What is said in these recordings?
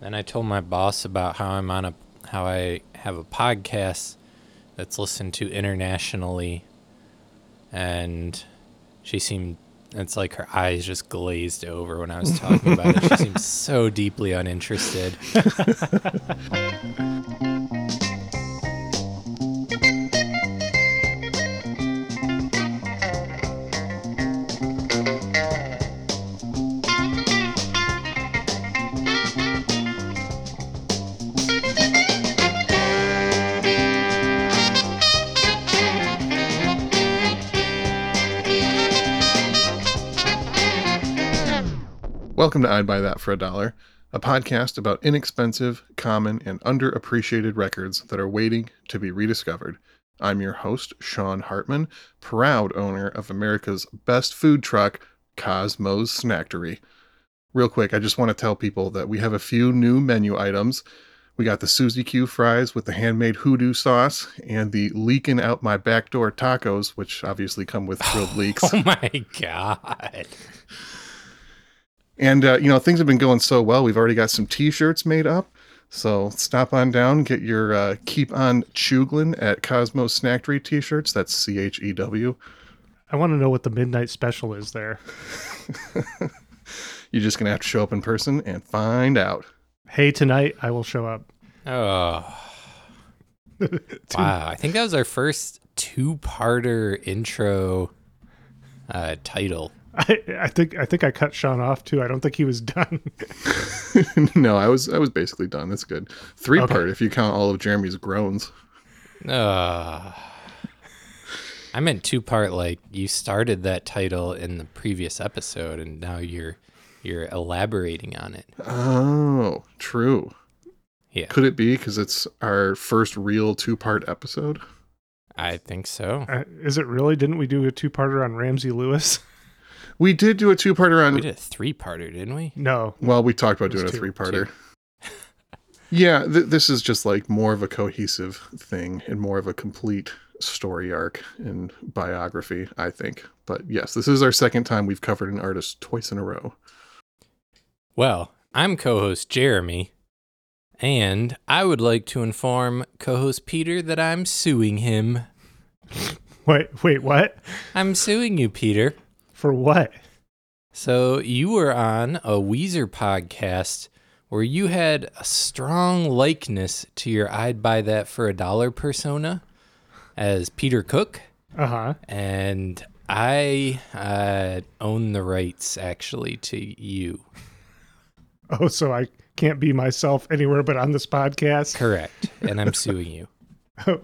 Then I told my boss about how I'm on a how I have a podcast that's listened to internationally and she seemed it's like her eyes just glazed over when I was talking about it. She seemed so deeply uninterested. Welcome to I'd Buy That for a Dollar, a podcast about inexpensive, common, and underappreciated records that are waiting to be rediscovered. I'm your host, Sean Hartman, proud owner of America's best food truck, Cosmos Snacktery. Real quick, I just want to tell people that we have a few new menu items. We got the Suzy Q fries with the handmade hoodoo sauce and the leaking out my back door tacos, which obviously come with grilled leeks. Oh my god. And uh, you know things have been going so well. We've already got some T-shirts made up. So stop on down, get your uh, "Keep on Chuglin" at Cosmos Snacktery T-shirts. That's C H E W. I want to know what the midnight special is there. You're just gonna have to show up in person and find out. Hey, tonight I will show up. Oh. wow. I think that was our first two-parter intro uh, title. I, I think I think I cut Sean off too. I don't think he was done. no, I was I was basically done. That's good. Three Okay. part if you count all of Jeremy's groans. Uh, I meant two part like you started that title in the previous episode and now you're you're elaborating on it. Oh, true. Yeah. Could it be because it's our first real two part episode? I think so. Uh, is it really? Didn't we do a two-parter on Ramsey Lewis? We did do a two parter on We did a three parter, didn't we? No. Well, we talked about It was doing a three parter. yeah, th- this is just like more of a cohesive thing and more of a complete story arc and biography, I think. But yes, this is our second time we've covered an artist twice in a row. Well, I'm co host Jeremy, and I would like to inform co host Peter that I'm suing him. Wait, wait, what? I'm suing you, Peter. For what? So you were on a Weezer podcast where you had a strong likeness to your I'd buy that for a dollar persona as Peter Cook, Uh huh. and I uh, own the rights actually to you. Oh, so I can't be myself anywhere but on this podcast. Correct, and I'm suing you. Oh,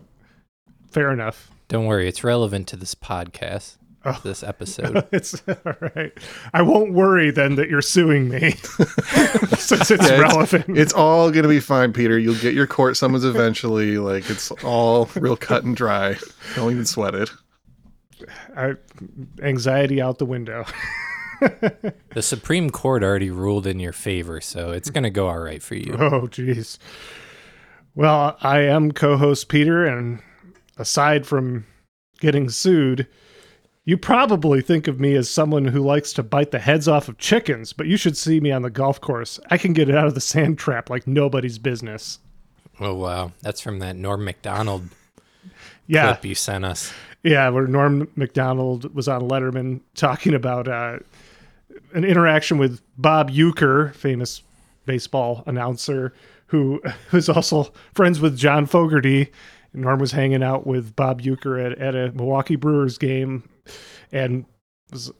fair enough. Don't worry, it's relevant to this podcast, Oh. this episode. It's all right. I won't worry then that you're suing me since it's Yeah, relevant. It's all going to be fine, Peter. You'll get your court summons eventually. Like, it's all real cut and dry. Don't even sweat it. I, anxiety out the window. the Supreme Court already ruled in your favor, so it's going to go all right for you. Oh, jeez. Well, I am co-host Peter, and aside from getting sued, you probably think of me as someone who likes to bite the heads off of chickens, but you should see me on the golf course. I can get it out of the sand trap like nobody's business. Oh, wow. That's from that Norm Macdonald Yeah, clip you sent us. yeah. Where Norm Macdonald was on Letterman talking about uh, an interaction with Bob Uecker, famous baseball announcer, who was also friends with John Fogerty. Norm was hanging out with Bob Uecker at, at a Milwaukee Brewers game, and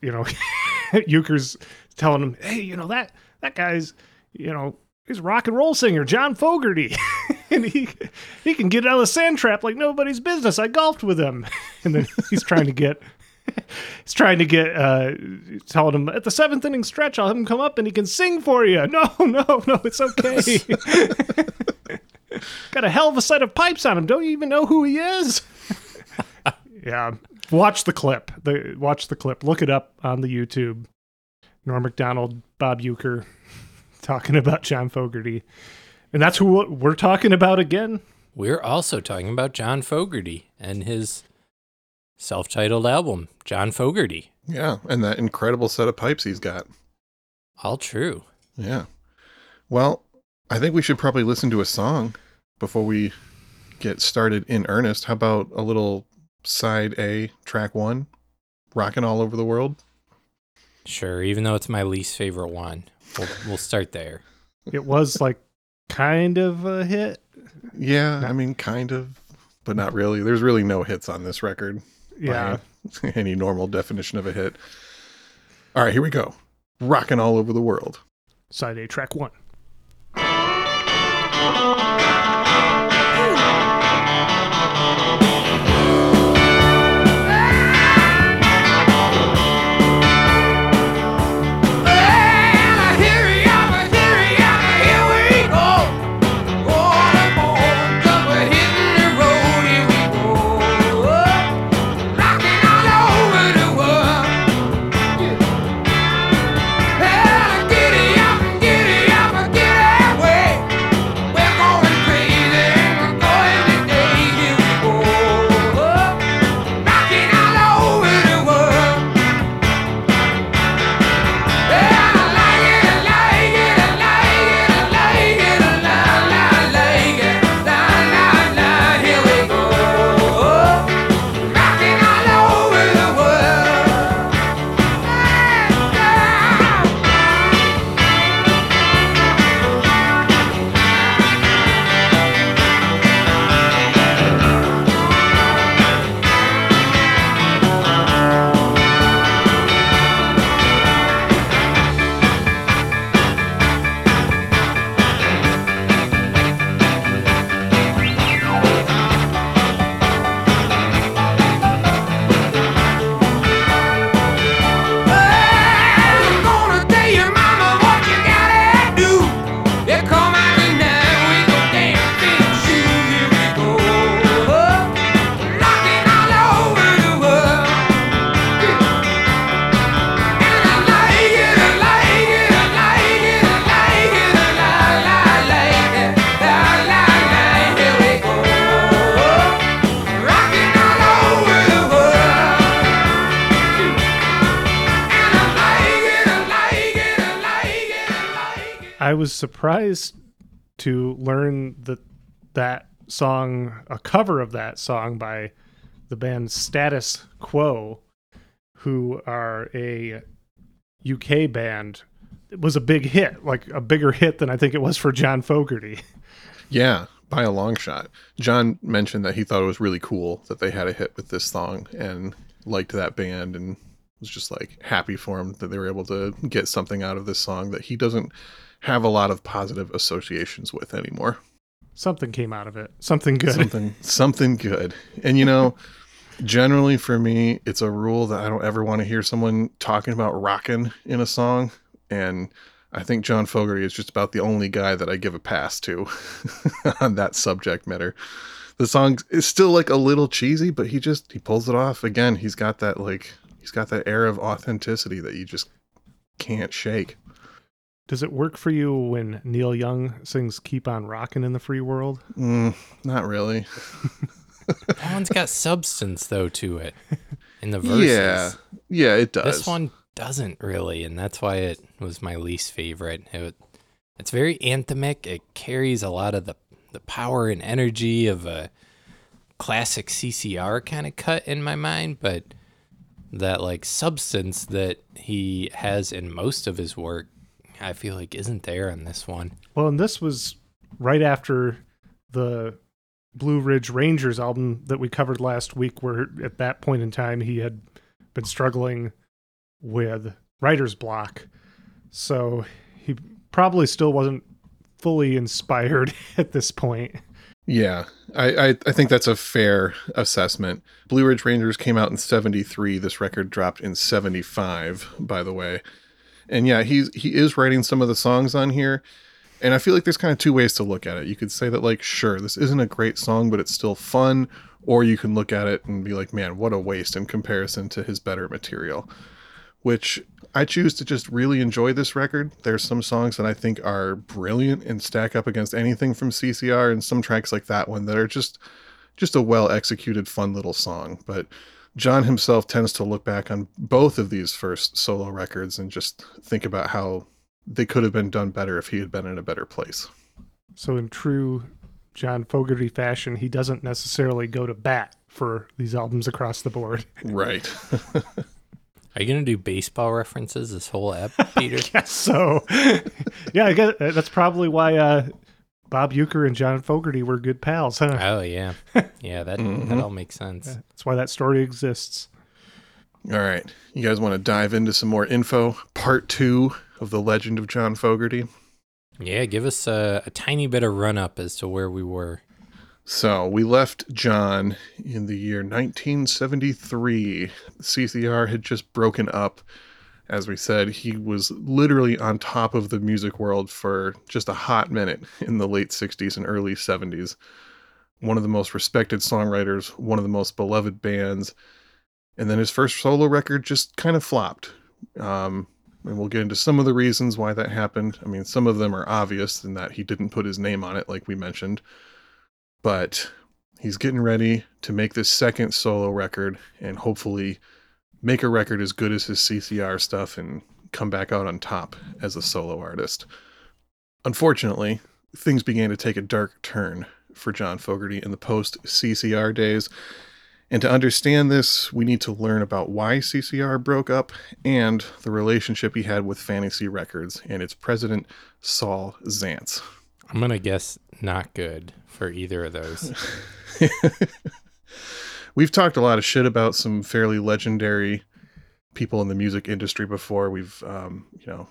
you know, Uecker's telling him, "Hey, you know that that guy's, you know." He's a rock and roll singer, John Fogerty, and he he can get out of the sand trap like nobody's business. I golfed with him, and then he's trying to get he's trying to get uh telling him at the seventh inning stretch I'll have him come up and he can sing for you. No, no, no, it's okay. Got a hell of a set of pipes on him. Don't you even know who he is? Yeah. Watch the clip. The watch the clip. Look it up on the YouTube. Norm Macdonald, Bob Uecker talking about John Fogerty. And that's who we're talking about again. We're also talking about John Fogerty and his self titled album, John Fogerty. Yeah, and that incredible set of pipes he's got. All true. Yeah. Well, I think we should probably listen to a song before we get started in earnest. How about a little side A, track one, rocking all over the world? Sure, even though it's my least favorite one, we'll, we'll start there. It was like kind of a hit. Yeah, I mean, kind of, but not really. There's really no hits on this record. Yeah. by any normal definition of a hit. All right, here we go. Rocking all over the world. Side A, track one. Surprised to learn that that song, a cover of that song by the band Status Quo, who are a UK band, was a big hit, like a bigger hit than I think it was for John Fogerty. Yeah, by a long shot. John mentioned that he thought it was really cool that they had a hit with this song and liked that band and was just like happy for him that they were able to get something out of this song that he doesn't have a lot of positive associations with anymore. Something came out of it. Something good. Something something good. And you know, generally for me, it's a rule that I don't ever want to hear someone talking about rocking in a song. And I think John Fogerty is just about the only guy that I give a pass to on that subject matter. The song is still like a little cheesy, but he just he pulls it off. Again, he's got that like he's got that air of authenticity that you just can't shake. Does it work for you when Neil Young sings "Keep on Rockin' in the Free World"? Mm, not really. that one's got substance though to it in the verses. Yeah, yeah, it does. This one doesn't really, and that's why it was my least favorite. It, it's very anthemic. It carries a lot of the the power and energy of a classic CCR kind of cut in my mind, but that like substance that he has in most of his work I feel like isn't there in this one. Well, and this was right after the Blue Ridge Rangers album that we covered last week, where at that point in time he had been struggling with writer's block. So he probably still wasn't fully inspired at this point. Yeah, I, I, I, think that's a fair assessment. Blue Ridge Rangers came out in 73. This record dropped in 75, by the way and yeah, he's he is writing some of the songs on here. And I feel like there's kind of two ways to look at it. You could say that like, sure, this isn't a great song, but it's still fun, or you can look at it and be like, man, what a waste in comparison to his better material. Which I choose to just really enjoy this record. There's some songs that I think are brilliant and stack up against anything from CCR, and some tracks like that one that are just just a well executed, fun little song. But John himself tends to look back on both of these first solo records and just think about how they could have been done better if he had been in a better place. So, in true John Fogerty fashion, he doesn't necessarily go to bat for these albums across the board. Right. Are you gonna do baseball references this whole ep, Peter? Yes, so yeah, I guess uh, that's probably why uh, Bob Uecker and John Fogerty were good pals, huh? oh yeah, yeah. That mm-hmm. that all makes sense. That's why that story exists. All right. You guys want to dive into some more info? Part two of the legend of John Fogerty. Yeah, give us a, a tiny bit of run up as to where we were. So we left John in the year 1973. CCR had just broken up. As we said, he was literally on top of the music world for just a hot minute in the late 60s and early 70s. One of the most respected songwriters, one of the most beloved bands. And then his first solo record just kind of flopped. Um, and we'll get into some of the reasons why that happened. I mean, some of them are obvious in that he didn't put his name on it, like we mentioned but he's getting ready to make this second solo record and hopefully make a record as good as his CCR stuff and come back out on top as a solo artist. Unfortunately, things began to take a dark turn for John Fogerty in the post CCR days. And to understand this, we need to learn about why CCR broke up and the relationship he had with Fantasy Records and its president, Saul Zaentz. I'm gonna guess not good for either of those. We've talked a lot of shit about some fairly legendary people in the music industry before. We've, um, you know,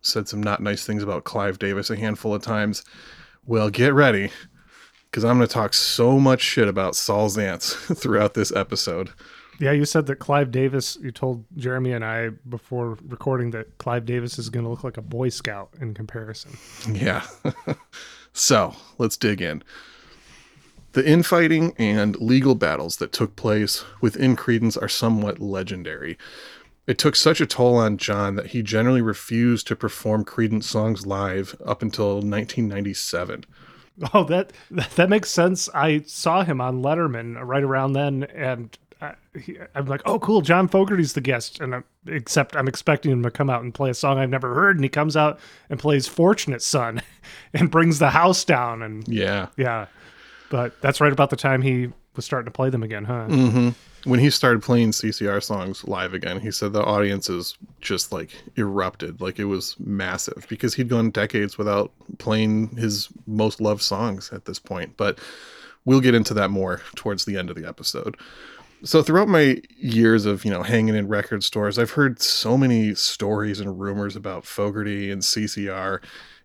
said some not nice things about Clive Davis a handful of times. Well, get ready, because I'm going to talk so much shit about Saul Zaentz throughout this episode. Yeah, you said that Clive Davis, you told Jeremy and I before recording that Clive Davis is going to look like a Boy Scout in comparison. Yeah. so let's dig in. The infighting and legal battles that took place within Creedence are somewhat legendary. It took such a toll on John that he generally refused to perform Creedence songs live up until 1997. Oh, that that makes sense. I saw him on Letterman right around then, and I, he, I'm like, oh, cool. John Fogerty's the guest, and I'm, except I'm expecting him to come out and play a song I've never heard, and he comes out and plays "Fortunate Son" and brings the house down, and Yeah. yeah. But that's right about the time he was starting to play them again, huh? hmm When he started playing CCR songs live again, he said the audiences just like erupted. Like it was massive because he'd gone decades without playing his most loved songs at this point. But we'll get into that more towards the end of the episode. So throughout my years of, you know, hanging in record stores, I've heard so many stories and rumors about Fogerty and CCR,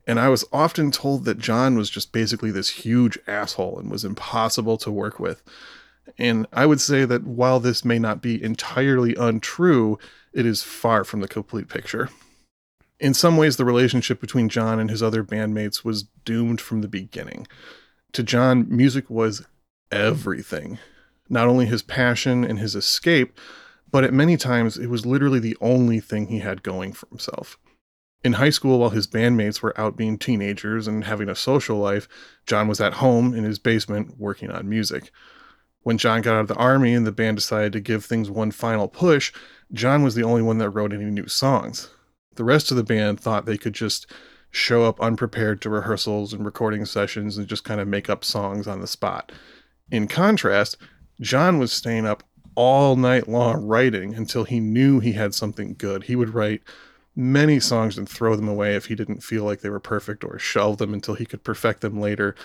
and I was often told that John was just basically this huge asshole and was impossible to work with. And I would say that while this may not be entirely untrue, it is far from the complete picture. In some ways, the relationship between John and his other bandmates was doomed from the beginning. To John, music was everything. Not only his passion and his escape, but at many times it was literally the only thing he had going for himself. In high school, while his bandmates were out being teenagers and having a social life, John was at home in his basement working on music. When John got out of the army and the band decided to give things one final push, John was the only one that wrote any new songs. The rest of the band thought they could just show up unprepared to rehearsals and recording sessions and just kind of make up songs on the spot. In contrast, John was staying up all night long writing until he knew he had something good. He would write many songs and throw them away if he didn't feel like they were perfect or shelve them until he could perfect them later.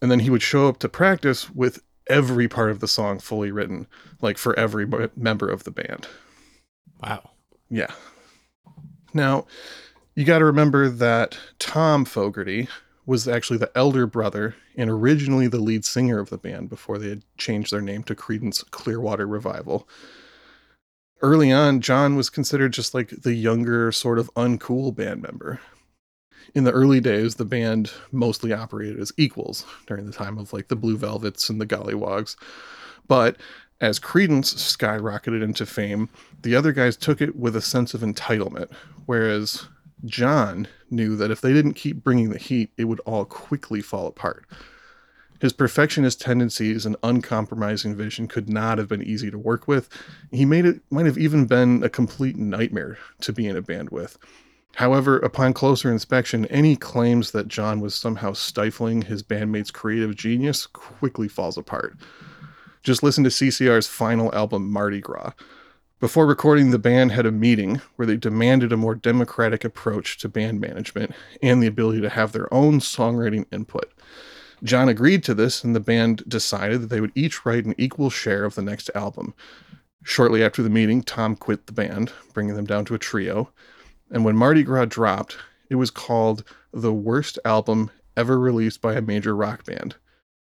And then he would show up to practice with every part of the song fully written, like for every member of the band. Wow. Yeah. Now, you got to remember that Tom Fogerty was actually the elder brother and originally the lead singer of the band before they had changed their name to Creedence Clearwater Revival. Early on, John was considered just like the younger, sort of uncool band member. In the early days, the band mostly operated as equals during the time of like the Blue Velvets and the Golliwogs. But as Creedence skyrocketed into fame, the other guys took it with a sense of entitlement, whereas John knew that if they didn't keep bringing the heat, it would all quickly fall apart. His perfectionist tendencies and uncompromising vision could not have been easy to work with. He made it might have even been a complete nightmare to be in a band with. However, upon closer inspection, any claims that John was somehow stifling his bandmates' creative genius quickly falls apart. Just listen to CCR's final album, Mardi Gras. Before recording, the band had a meeting where they demanded a more democratic approach to band management and the ability to have their own songwriting input. John agreed to this, and the band decided that they would each write an equal share of the next album. Shortly after the meeting, Tom quit the band, bringing them down to a trio. And when Mardi Gras dropped, it was called the worst album ever released by a major rock band.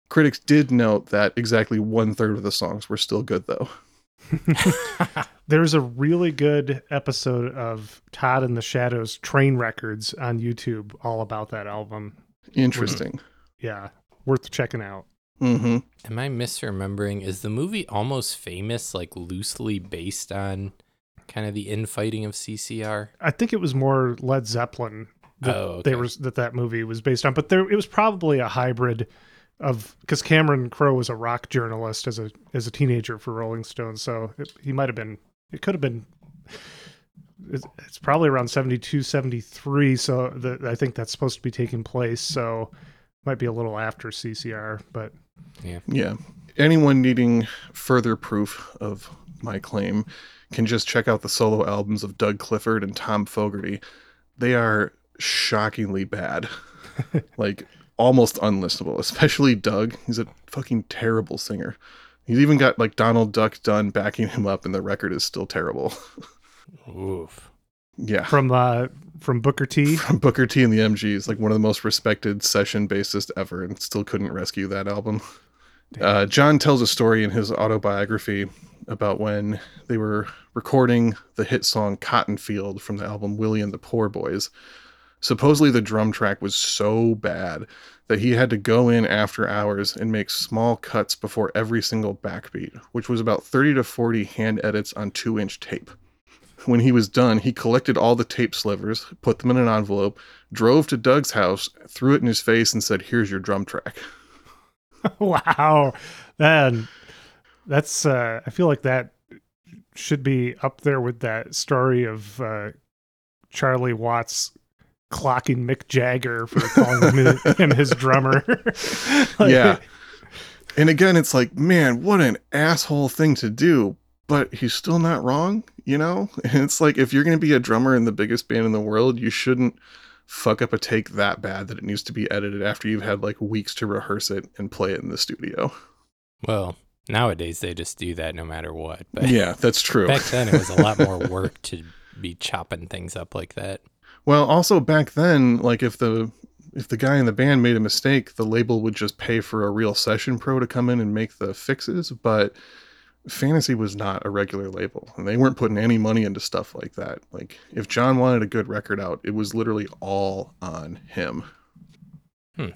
Critics did note that exactly one third of the songs were still good, though. There's a really good episode of Todd in the Shadows Trainwreckords on YouTube all about that album. Interesting. Yeah, worth checking out. Mm-hmm. Am I misremembering? Is the movie almost famous, like loosely based on kind of the infighting of CCR? I think it was more Led Zeppelin that Oh, they were that that movie was based on, but there it was probably a hybrid of because Cameron Crowe was a rock journalist as a as a teenager for Rolling Stone, so it, he might have been. It could have been. It's, it's probably around 72, 73, so the, I think that's supposed to be taking place. So might be a little after CCR, but Yeah. Yeah. Anyone needing further proof of my claim can just check out the solo albums of Doug Clifford and Tom Fogerty. They are shockingly bad. like almost unlistenable, especially Doug. He's a fucking terrible singer. He's even got like Donald Duck Dunn backing him up and the record is still terrible. Oof. Yeah. from uh from Booker T. From Booker T and the MGs, like one of the most respected session bassists ever, and still couldn't rescue that album. Uh, John tells a story in his autobiography about when they were recording the hit song Cotton Field from the album Willie and the Poor Boys. Supposedly, the drum track was so bad that he had to go in after hours and make small cuts before every single backbeat, which was about 30 to 40 hand edits on 2 inch tape. When he was done, he collected all the tape slivers, put them in an envelope, drove to Doug's house, threw it in his face, and said, Here's your drum track. wow man that's uh i feel like that should be up there with that story of uh charlie watts clocking mick jagger for calling him, him his drummer Like, yeah. And again, it's like, man, what an asshole thing to do. But he's still not wrong, you know? And it's like, if you're going to be a drummer in the biggest band in the world, you shouldn't fuck up a take that bad that it needs to be edited after you've had like weeks to rehearse it and play it in the studio. Well, nowadays they just do that no matter what. But Yeah, that's true. back then it was a lot more work to be chopping things up like that. Well, also back then, like if the if the guy in the band made a mistake, the label would just pay for a real session pro to come in and make the fixes, but Fantasy was not a regular label, and they weren't putting any money into stuff like that. Like if John wanted a good record out, it was literally all on him. Hmm.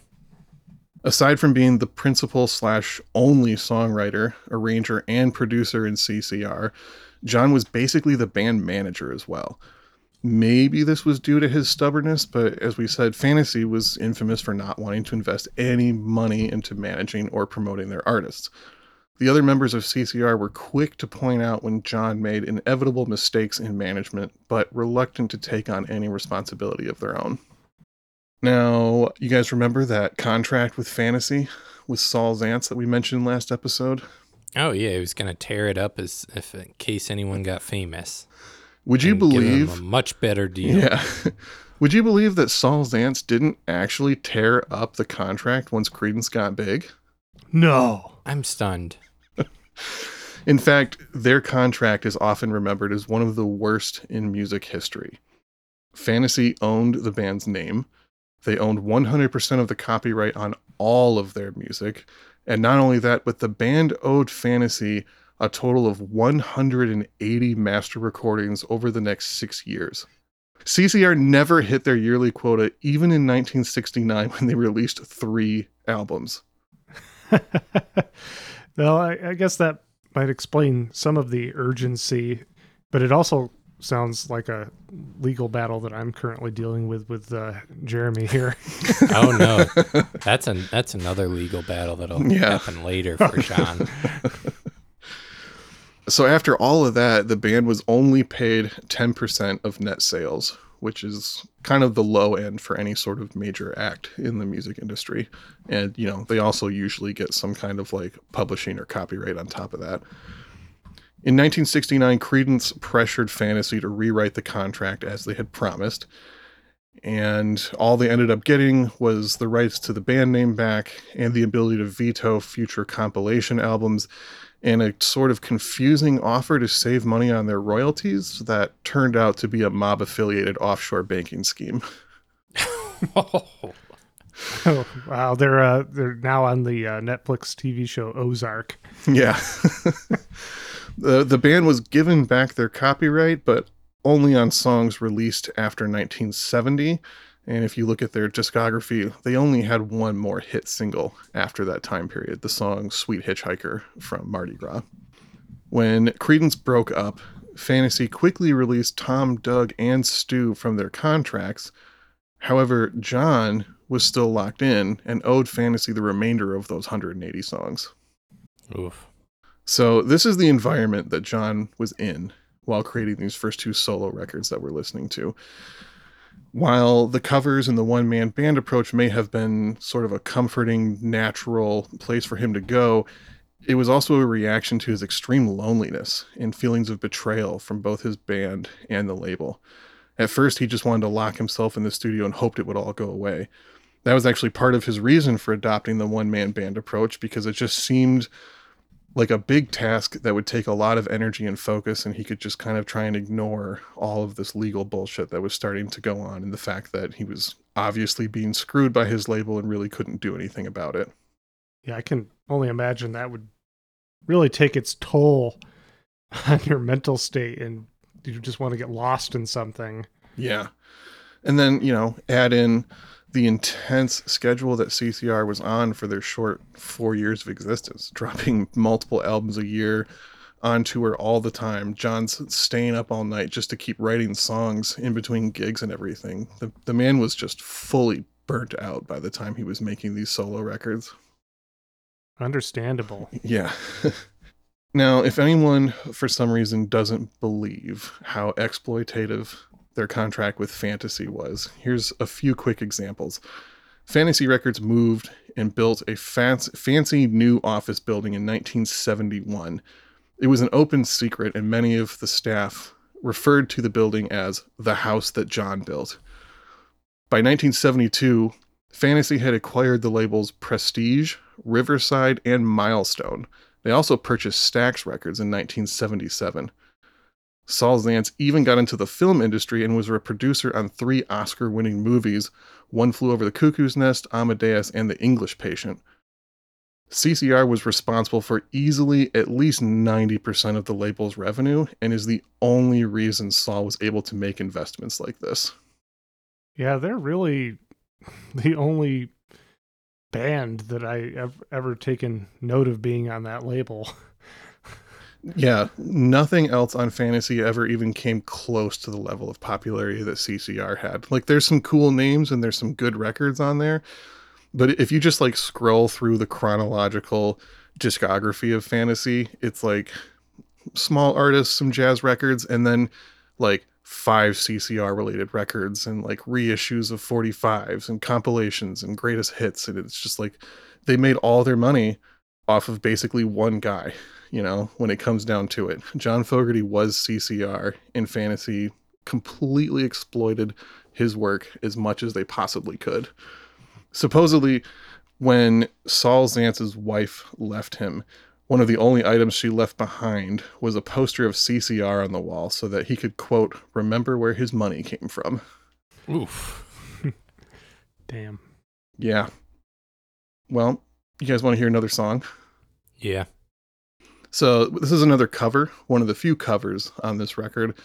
Aside from being the principal slash only songwriter, arranger, and producer in CCR, John was basically the band manager as well. Maybe this was due to his stubbornness, but as we said, Fantasy was infamous for not wanting to invest any money into managing or promoting their artists. The other members of CCR were quick to point out when John made inevitable mistakes in management, but reluctant to take on any responsibility of their own. Now, you guys remember that contract with Fantasy with Saul Zaentz that we mentioned last episode? Oh yeah, he was gonna tear it up as if in case anyone got famous. Would you and give them believe a much better deal? Yeah. Would you believe that Saul Zaentz didn't actually tear up the contract once Creedence got big? no I'm stunned. In fact, their contract is often remembered as one of the worst in music history. Fantasy owned the band's name. They owned 100% of the copyright on all of their music. And not only that, but the band owed Fantasy a total of 180 master recordings over the next six years. CCR never hit their yearly quota, even in 1969 when they released three albums. well I, I guess that might explain some of the urgency but it also sounds like a legal battle that i'm currently dealing with with uh, jeremy here Oh no, that's an that's another legal battle that'll Yeah. happen later for Sean. So after all of that, the band was only paid 10% of net sales, which is kind of the low end for any sort of major act in the music industry. And, you know, they also usually get some kind of like publishing or copyright on top of that. In 1969, Creedence pressured Fantasy to rewrite the contract as they had promised. And all they ended up getting was the rights to the band name back and the ability to veto future compilation albums and a sort of confusing offer to save money on their royalties that turned out to be a mob affiliated offshore banking scheme. oh, wow, they're uh, they're now on the uh, Netflix TV show Ozark. Yeah. the the band was given back their copyright, but only on songs released after 1970. And if you look at their discography, they only had one more hit single after that time period, the song Sweet Hitchhiker from Mardi Gras. When Creedence broke up, Fantasy quickly released Tom, Doug, and Stu from their contracts. However, John was still locked in and owed Fantasy the remainder of those 180 songs. Oof. So, this is the environment that John was in while creating these first two solo records that we're listening to. While the covers and the one man band approach may have been sort of a comforting, natural place for him to go, it was also a reaction to his extreme loneliness and feelings of betrayal from both his band and the label. At first, he just wanted to lock himself in the studio and hoped it would all go away. That was actually part of his reason for adopting the one man band approach because it just seemed like a big task that would take a lot of energy and focus and he could just kind of try and ignore all of this legal bullshit that was starting to go on and the fact that he was obviously being screwed by his label and really couldn't do anything about it. Yeah i can only imagine that would really take its toll on your mental state and you just want to get lost in something. Yeah. And then you know add in the intense schedule that CCR was on for their short four years of existence, dropping multiple albums a year on tour all the time. John's staying up all night just to keep writing songs in between gigs and everything. The, the man was just fully burnt out by the time he was making these solo records. Understandable. Yeah. now, if anyone for some reason doesn't believe how exploitative their contract with Fantasy was. Here's a few quick examples. Fantasy Records moved and built a fancy new office building in 1971. It was an open secret, and many of the staff referred to the building as the house that John built. By 1972, Fantasy had acquired the labels Prestige, Riverside, and Milestone. They also purchased Stax Records in 1977. Saul Zaentz even got into the film industry and was a producer on three Oscar winning movies One Flew Over the Cuckoo's Nest, Amadeus, and The English Patient. CCR was responsible for easily at least 90% of the label's revenue and is the only reason Saul was able to make investments like this. Yeah, they're really the only band that I have ever taken note of being on that label. yeah, nothing else on fantasy ever even came close to the level of popularity that CCR had. Like there's some cool names and there's some good records on there, but if you just like scroll through the chronological discography of fantasy, it's like small artists, some jazz records and then like five CCR related records and like reissues of 45s and compilations and greatest hits and it's just like they made all their money off of basically one guy you know, when it comes down to it. John Fogerty was CCR in fantasy, completely exploited his work as much as they possibly could. Supposedly, when Saul Zaentz's wife left him, one of the only items she left behind was a poster of CCR on the wall so that he could, quote, remember where his money came from. Oof. Damn. Yeah. Well, you guys want to hear another song? Yeah. So this is another cover, one of the few covers on this record,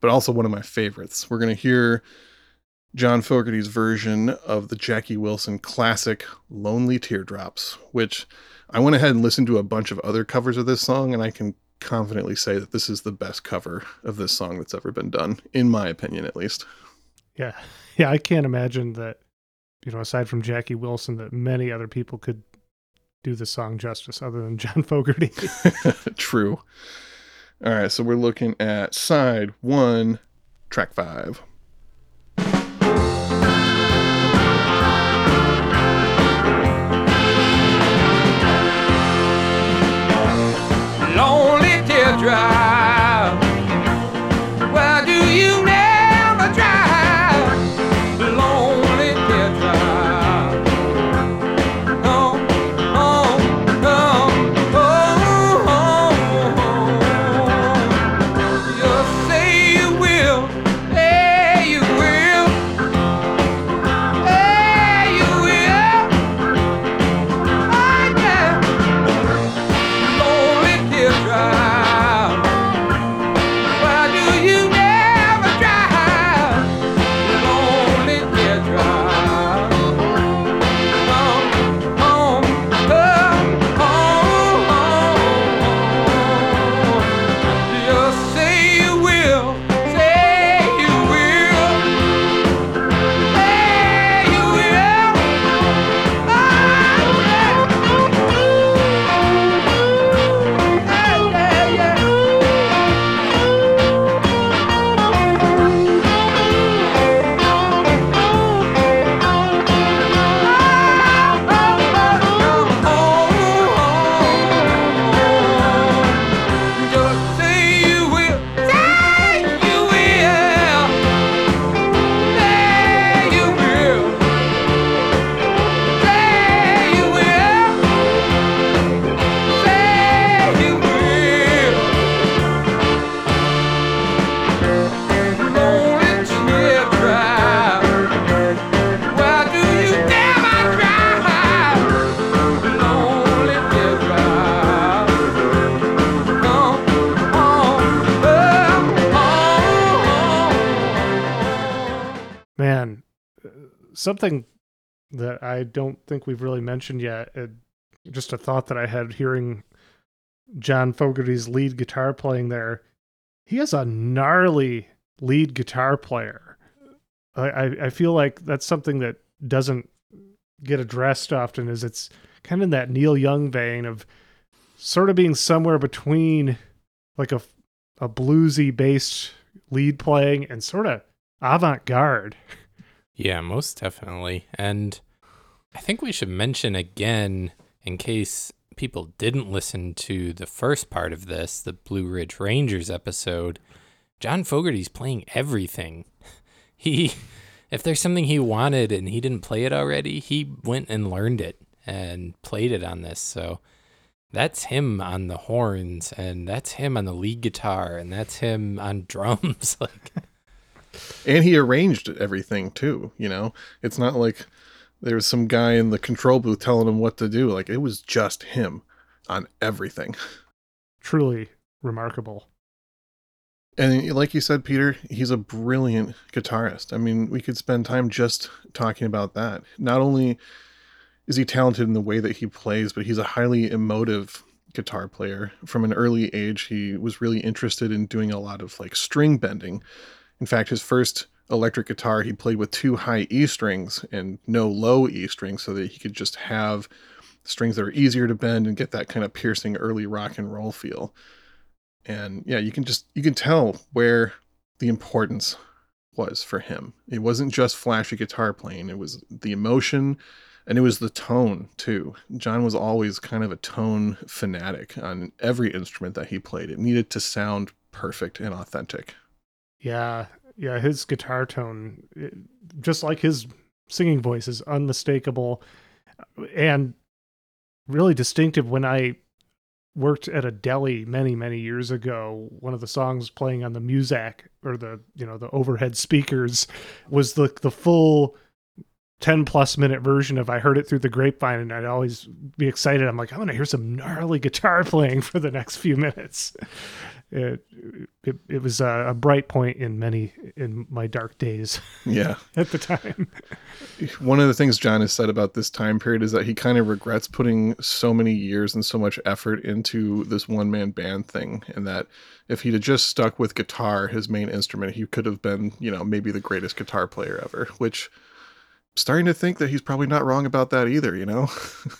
but also one of my favorites. We're going to hear John Fogerty's version of the Jackie Wilson classic Lonely Teardrops, which I went ahead and listened to a bunch of other covers of this song, and I can confidently say that this is the best cover of this song that's ever been done, in my opinion, at least. Yeah. Yeah. I can't imagine that, you know, aside from Jackie Wilson, that many other people could do the song justice other than John Fogerty. True. All right, so we're looking at side one, track five. Lonely teardrop. Something that I don't think we've really mentioned yet. Uh, just a thought that I had hearing John Fogerty's lead guitar playing there. He has a gnarly lead guitar player. I, I, feel like that's something that doesn't get addressed often. Is it's kind of in that Neil Young vein of sort of being somewhere between like a a bluesy based lead playing and sort of avant garde. Yeah, most definitely. And I think we should mention again, in case people didn't listen to the first part of this, the Blue Ridge Rangers episode, John Fogerty's playing everything. He, if there's something he wanted and he didn't play it already, he went and learned it and played it on this. So that's him on the horns and that's him on the lead guitar and that's him on drums. like, and he arranged everything too. You know, it's not like there was some guy in the control booth telling him what to do. Like it was just him on everything. Truly remarkable. And like you said, Peter, he's a brilliant guitarist. I mean, we could spend time just talking about that. Not only is he talented in the way that he plays, but he's a highly emotive guitar player. From an early age, he was really interested in doing a lot of like string bending. In fact, his first electric guitar, he played with two high E strings and no low E strings so that he could just have strings that are easier to bend and get that kind of piercing early rock and roll feel. And yeah you can just you can tell where the importance was for him. It wasn't just flashy guitar playing. It was the emotion and it was the tone too. John was always kind of a tone fanatic on every instrument that he played. It needed to sound perfect and authentic yeah yeah his guitar tone just like his singing voice is unmistakable and really distinctive when i worked at a deli many many years ago one of the songs playing on the muzak or the you know the overhead speakers was the the full 10 plus minute version of I heard it through the grapevine and I'd always be excited. I'm like, I'm going to hear some gnarly guitar playing for the next few minutes. It, it, it was a, a bright point in many, in my dark days. Yeah. at the time. One of the things John has said about this time period is that he kind of regrets putting so many years and so much effort into this one man band thing. And that if he'd have just stuck with guitar, his main instrument, he could have been, you know, maybe the greatest guitar player ever, which starting to think that he's probably not wrong about that either, you know?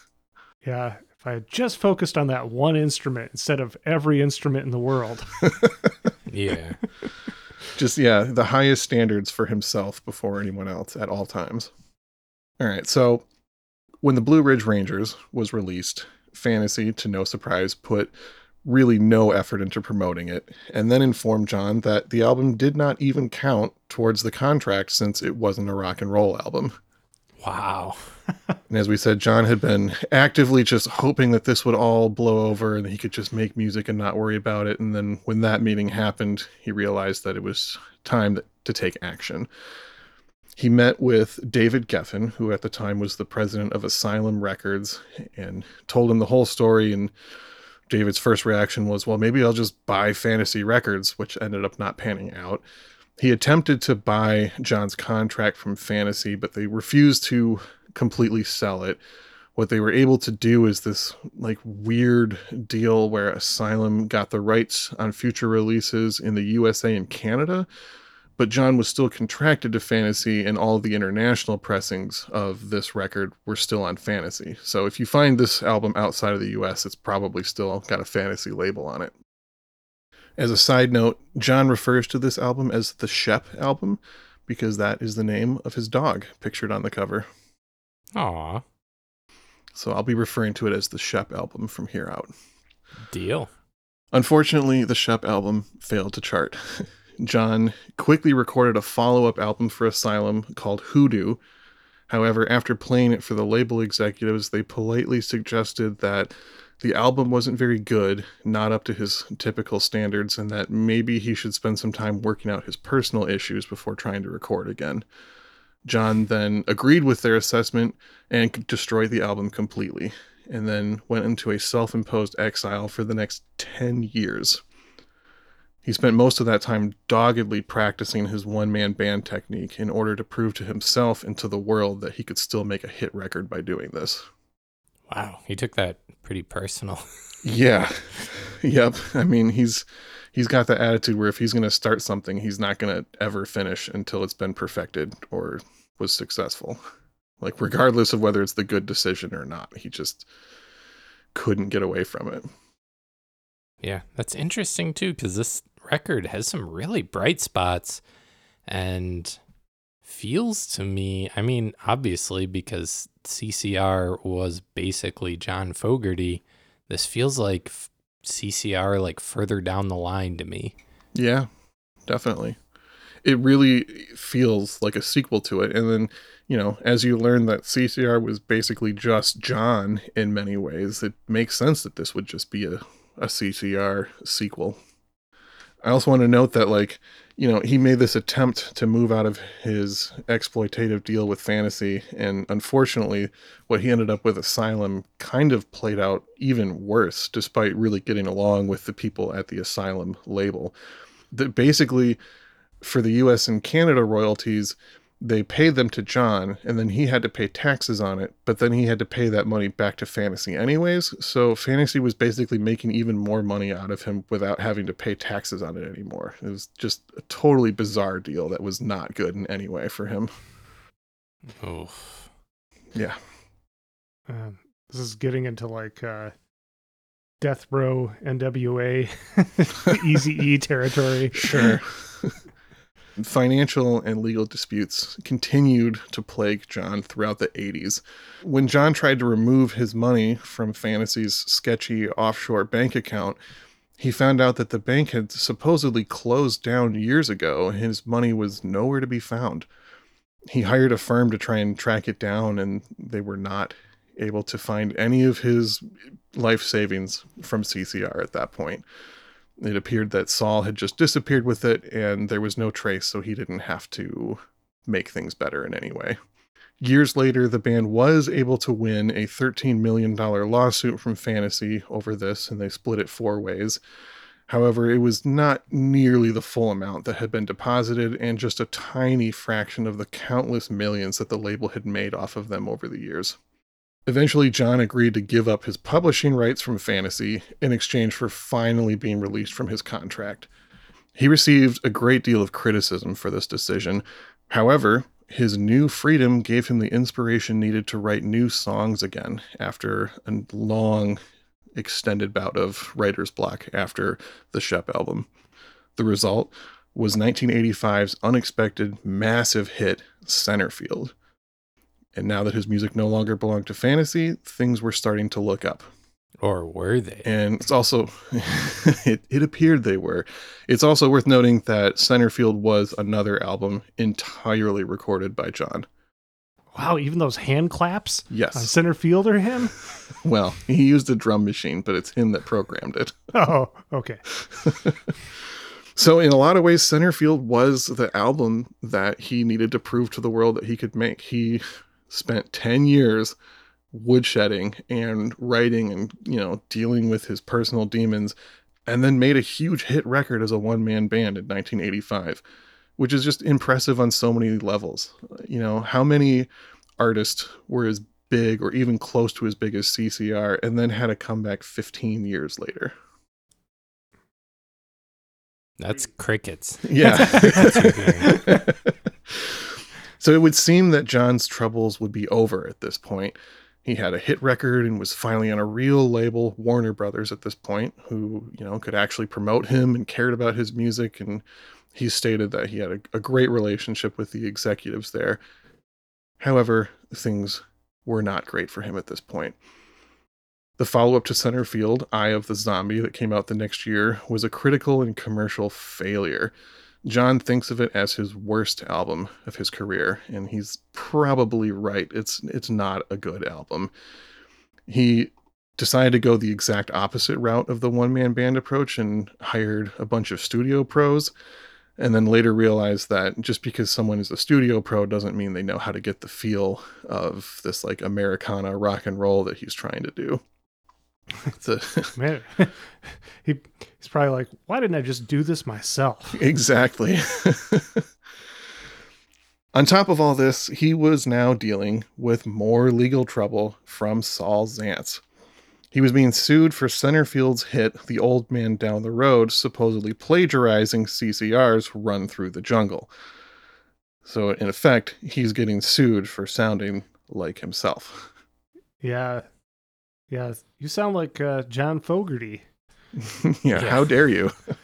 yeah. If I had just focused on that one instrument instead of every instrument in the world. yeah. just, yeah, the highest standards for himself before anyone else at all times. All right. So when the Blue Ridge Rangers was released, Fantasy, to no surprise, put really no effort into promoting it, and then informed John that the album did not even count towards the contract since it wasn't a rock and roll album. Wow. and as we said, John had been actively just hoping that this would all blow over and he could just make music and not worry about it. And then when that meeting happened, he realized that it was time to take action. He met with David Geffen, who at the time was the president of Asylum Records, and told him the whole story. And David's first reaction was, well, maybe I'll just buy Fantasy Records, which ended up not panning out. He attempted to buy John's contract from Fantasy, but they refused to completely sell it. What they were able to do is this like weird deal where Asylum got the rights on future releases in the USA and Canada, but John was still contracted to Fantasy, and all the international pressings of this record were still on Fantasy. So if you find this album outside of the US, it's probably still got a Fantasy label on it. As a side note, John refers to this album as the Shep album because that is the name of his dog pictured on the cover. Aw. So I'll be referring to it as the Shep album from here out. Deal. Unfortunately, the Shep album failed to chart. John quickly recorded a follow up album for Asylum called Hoodoo. However, after playing it for the label executives, they politely suggested that the album wasn't very good, not up to his typical standards, and that maybe he should spend some time working out his personal issues before trying to record again. John then agreed with their assessment and destroyed the album completely, and then went into a self imposed exile for the next 10 years. He spent most of that time doggedly practicing his one man band technique in order to prove to himself and to the world that he could still make a hit record by doing this. Wow, he took that pretty personal. Yeah. yep. I mean, he's he's got the attitude where if he's going to start something, he's not going to ever finish until it's been perfected or was successful. Like regardless of whether it's the good decision or not, he just couldn't get away from it. Yeah, that's interesting too cuz this record has some really bright spots and feels to me, I mean, obviously because CCR was basically John Fogerty, this feels like CCR like further down the line to me. Yeah, definitely. It really feels like a sequel to it. And then, you know, as you learn that CCR was basically just John in many ways, it makes sense that this would just be a, a CCR sequel. I also want to note that, like, you know, he made this attempt to move out of his exploitative deal with fantasy, and unfortunately, what he ended up with Asylum kind of played out even worse, despite really getting along with the people at the Asylum label. That basically, for the US and Canada royalties, they paid them to John, and then he had to pay taxes on it, but then he had to pay that money back to Fantasy anyways. So Fantasy was basically making even more money out of him without having to pay taxes on it anymore. It was just a totally bizarre deal that was not good in any way for him. Oof. Yeah. Um, this is getting into like uh, Death Row, NWA, Easy E territory. Sure. Financial and legal disputes continued to plague John throughout the 80s. When John tried to remove his money from Fantasy's sketchy offshore bank account, he found out that the bank had supposedly closed down years ago. And his money was nowhere to be found. He hired a firm to try and track it down, and they were not able to find any of his life savings from CCR at that point it appeared that Saul had just disappeared with it and there was no trace, so he didn't have to make things better in any way. Years later, the band was able to win a $13 million lawsuit from Fantasy over this, and they split it four ways. However, it was not nearly the full amount that had been deposited, and just a tiny fraction of the countless millions that the label had made off of them over the years. Eventually, John agreed to give up his publishing rights from Fantasy in exchange for finally being released from his contract. He received a great deal of criticism for this decision. However, his new freedom gave him the inspiration needed to write new songs again after a long, extended bout of writer's block after the Shep album. The result was 1985's unexpected massive hit, Centerfield. And now that his music no longer belonged to fantasy, things were starting to look up. Or were they? And it's also, it, it appeared they were. It's also worth noting that Centerfield was another album entirely recorded by John. Wow, even those hand claps Yes. on Centerfield are him? Well, he used a drum machine, but it's him that programmed it. Oh, okay. So, in a lot of ways, Centerfield was the album that he needed to prove to the world that he could make. He spent 10 years woodshedding and writing and, you know, dealing with his personal demons, and then made a huge hit record as a one man band in 1985, which is just impressive on so many levels. You know, how many artists were as big or even close to as big as CCR and then had a comeback 15 years later? That's crickets. Yeah. That's so it would seem that John's troubles would be over at this point. He had a hit record and was finally on a real label, Warner Brothers, at this point, who, you know, could actually promote him and cared about his music. And he stated that he had a, a great relationship with the executives there. However, things were not great for him at this point. The follow up to Centerfield, Eye of the Zombie, that came out the next year, was a critical and commercial failure. John thinks of it as his worst album of his career, and he's probably right. It's it's not a good album. He decided to go the exact opposite route of the one man band approach and hired a bunch of studio pros and then later realized that just because someone is a studio pro doesn't mean they know how to get the feel of this like Americana rock and roll that he's trying to do. The, Man, he he's probably like, why didn't I just do this myself? exactly. On top of all this, he was now dealing with more legal trouble from Saul Zaentz. He was being sued for Centerfield's hit The Old Man Down the Road, supposedly plagiarizing CCR's Run Through the Jungle. So, in effect, he's getting sued for sounding like himself. Yeah, yeah. You sound like uh, John Fogerty. yeah, Yeah. how dare you?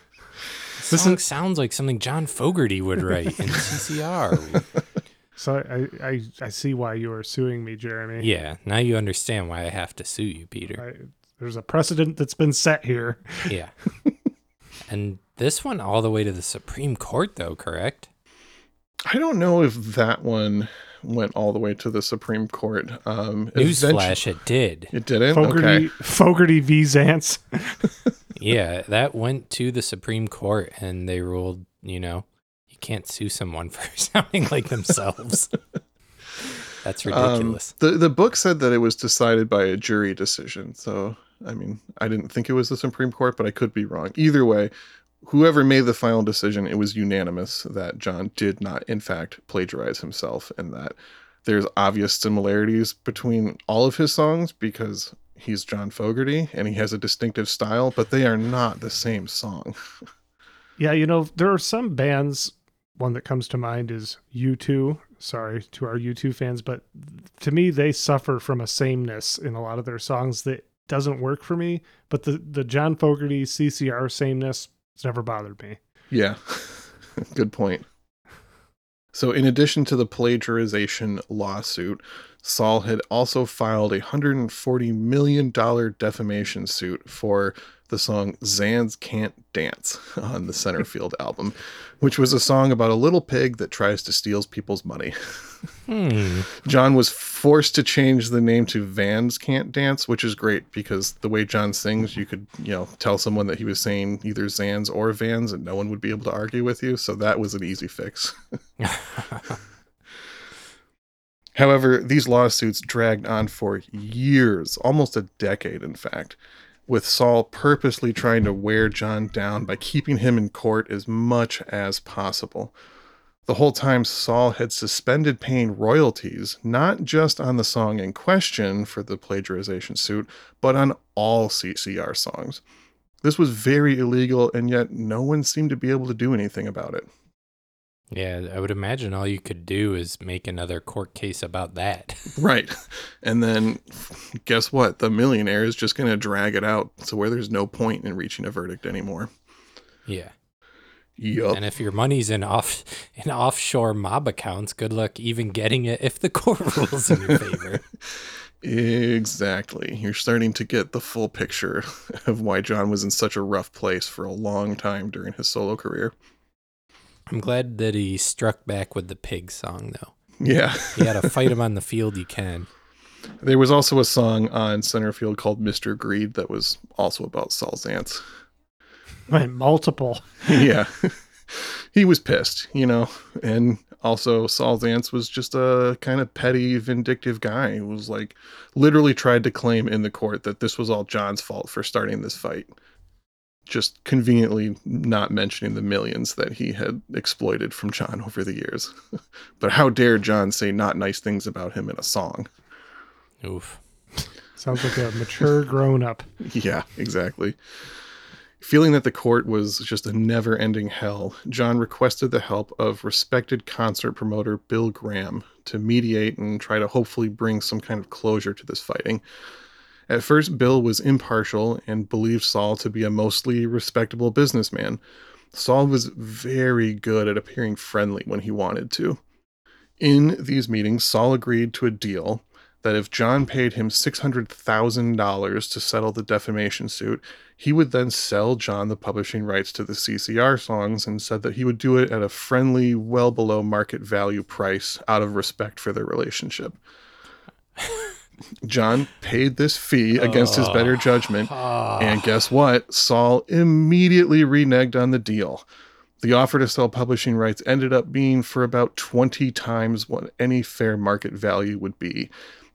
This song sounds like something John Fogerty would write in CCR. So I, I I see why you are suing me, Jeremy. yeah, now you understand why I have to sue you, Peter. I, there's a precedent that's been set here. Yeah. and this one all the way to the Supreme Court, though, correct? I don't know if that one went all the way to the Supreme Court. Um, eventu- Newsflash, it did. It didn't? Fogerty Okay. Fogerty v Zaentz. Yeah, that went to the Supreme Court, and they ruled, you know, you can't sue someone for sounding like themselves. That's Um, ridiculous. the the book said that it was decided by a jury decision. So I mean, I didn't think it was the Supreme Court, but I could be wrong. Either way, whoever made the final decision, it was unanimous that John did not, in fact, plagiarize himself, and that there's obvious similarities between all of his songs because he's John Fogerty and he has a distinctive style, but they are not the same song. Yeah, you know, there are some bands. One that comes to mind is U2. Sorry to our U2 fans, but to me, they suffer from a sameness in a lot of their songs that doesn't work for me. But the, the John Fogerty CCR sameness has never bothered me. Yeah, good point. So, in addition to the plagiarization lawsuit, Saul had also filed a $140 million defamation suit for the song Zan's Can't Dance on the Centerfield album, which was a song about a little pig that tries to steal people's money. Hmm. John was forced to change the name to Vans Can't Dance, which is great because the way John sings, you could, you know, tell someone that he was saying either Zans or Vans and no one would be able to argue with you. So that was an easy fix. However, these lawsuits dragged on for years, almost a decade, in fact, with Saul purposely trying to wear John down by keeping him in court as much as possible. The whole time, Saul had suspended paying royalties, not just on the song in question for the plagiarization suit, but on all CCR songs. This was very illegal, and yet no one seemed to be able to do anything about it. Yeah, I would imagine all you could do is make another court case about that. Right. And then guess what? The millionaire is just going to drag it out to where there's no point in reaching a verdict anymore. yeah. Yup. And if your money's in off in offshore mob accounts, good luck even getting it if the court rules in your favor. Exactly. You're starting to get the full picture of why John was in such a rough place for a long time during his solo career. I'm glad that he struck back with the pig song though. Yeah. You gotta fight him on the field you can. There was also a song on Centerfield called Mr. Greed that was also about Saul Zaentz. Right, multiple. yeah. he was pissed, you know, and also Saul Zaentz was just a kind of petty, vindictive guy who was like literally tried to claim in the court that this was all John's fault for starting this fight. Just conveniently not mentioning the millions that he had exploited from John over the years. but how dare John say not nice things about him in a song? Oof. Sounds like a mature grown up. Yeah, exactly. Feeling that the court was just a never ending hell, John requested the help of respected concert promoter Bill Graham to mediate and try to hopefully bring some kind of closure to this fighting. At first, Bill was impartial and believed Saul to be a mostly respectable businessman. Saul was very good at appearing friendly when he wanted to. In these meetings, Saul agreed to a deal that if John paid him $600,000 to settle the defamation suit, he would then sell John the publishing rights to the CCR songs and said that he would do it at a friendly, well below market value price out of respect for their relationship. John paid this fee against his better ah. judgment, and guess what? Saul immediately reneged on the deal. The offer to sell publishing rights ended up being for about 20 times what any fair market value would be.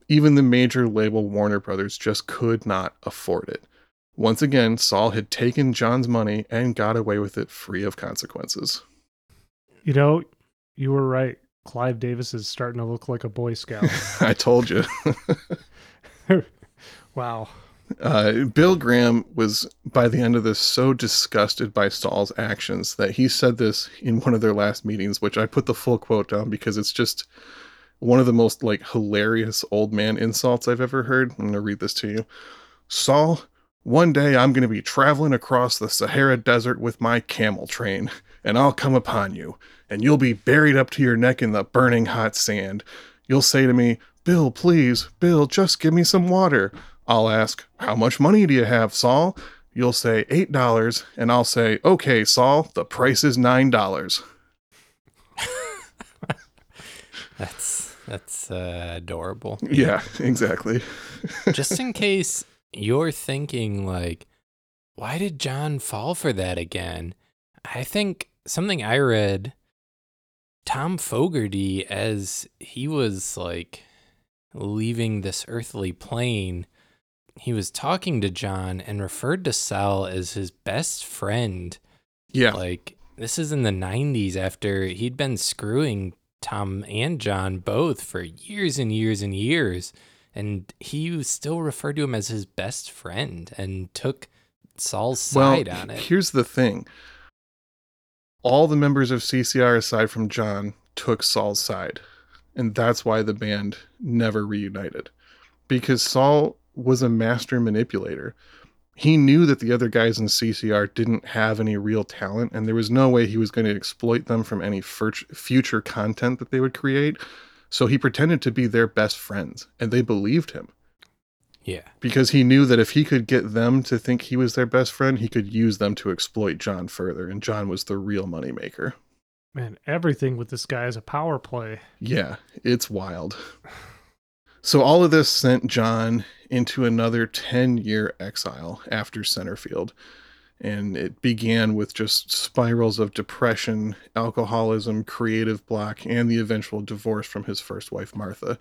Even the major label Warner Brothers just could not afford it. Once again, Saul had taken John's money and got away with it free of consequences. You know, you were right. Clive Davis is starting to look like a Boy Scout. I told you. wow. Uh, Bill Graham was, by the end of this, so disgusted by Saul's actions that he said this in one of their last meetings, which I put the full quote down because it's just one of the most like hilarious old man insults I've ever heard. I'm going to read this to you. Saul, one day I'm going to be traveling across the Sahara Desert with my camel train, and I'll come upon you, and you'll be buried up to your neck in the burning hot sand. You'll say to me, Bill, please, Bill, just give me some water. I'll ask, How much money do you have, Saul? You'll say $8, and I'll say, Okay, Saul, the price is $9. That's that's uh, adorable. Yeah, exactly. Just in case you're thinking like, why did John fall for that again? I think something I read, Tom Fogerty, as he was like leaving this earthly plane, he was talking to John and referred to Saul as his best friend. Yeah. Like this is in the 90s after he'd been screwing Tom and John both for years and years and years. And he still referred to him as his best friend and took Saul's well, side on it. here's the thing. All the members of CCR, aside from John, took Saul's side. And that's why the band never reunited. Because Saul was a master manipulator. He knew that the other guys in CCR didn't have any real talent, and there was no way he was going to exploit them from any future content that they would create. So he pretended to be their best friends, and they believed him. Yeah. Because he knew that if he could get them to think he was their best friend, he could use them to exploit John further, and John was the real moneymaker. Man, everything with this guy is a power play. Yeah, it's wild. So all of this sent John into another 10 year exile after Centerfield. And it began with just spirals of depression, alcoholism, creative block, and the eventual divorce from his first wife, Martha.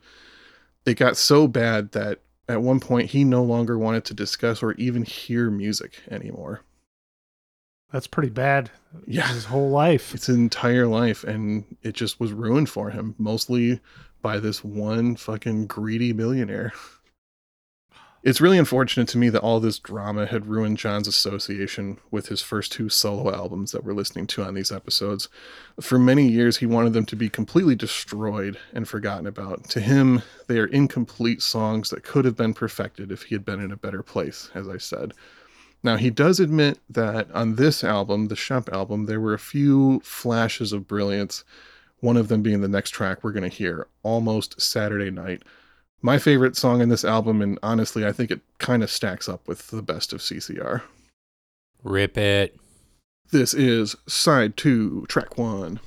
It got so bad that at one point he no longer wanted to discuss or even hear music anymore. That's pretty bad. Yeah. His whole life. His entire life. And it just was ruined for him, mostly by this one fucking greedy millionaire. It's really unfortunate to me that all this drama had ruined John's association with his first two solo albums that we're listening to on these episodes. For many years, he wanted them to be completely destroyed and forgotten about. To him, they are incomplete songs that could have been perfected if he had been in a better place, as I said. Now, he does admit that on this album, the Shep album, there were a few flashes of brilliance, one of them being the next track we're going to hear, Almost Saturday Night my favorite song in this album, and honestly, I think it kind of stacks up with the best of CCR. Rip it. This is side two, track one.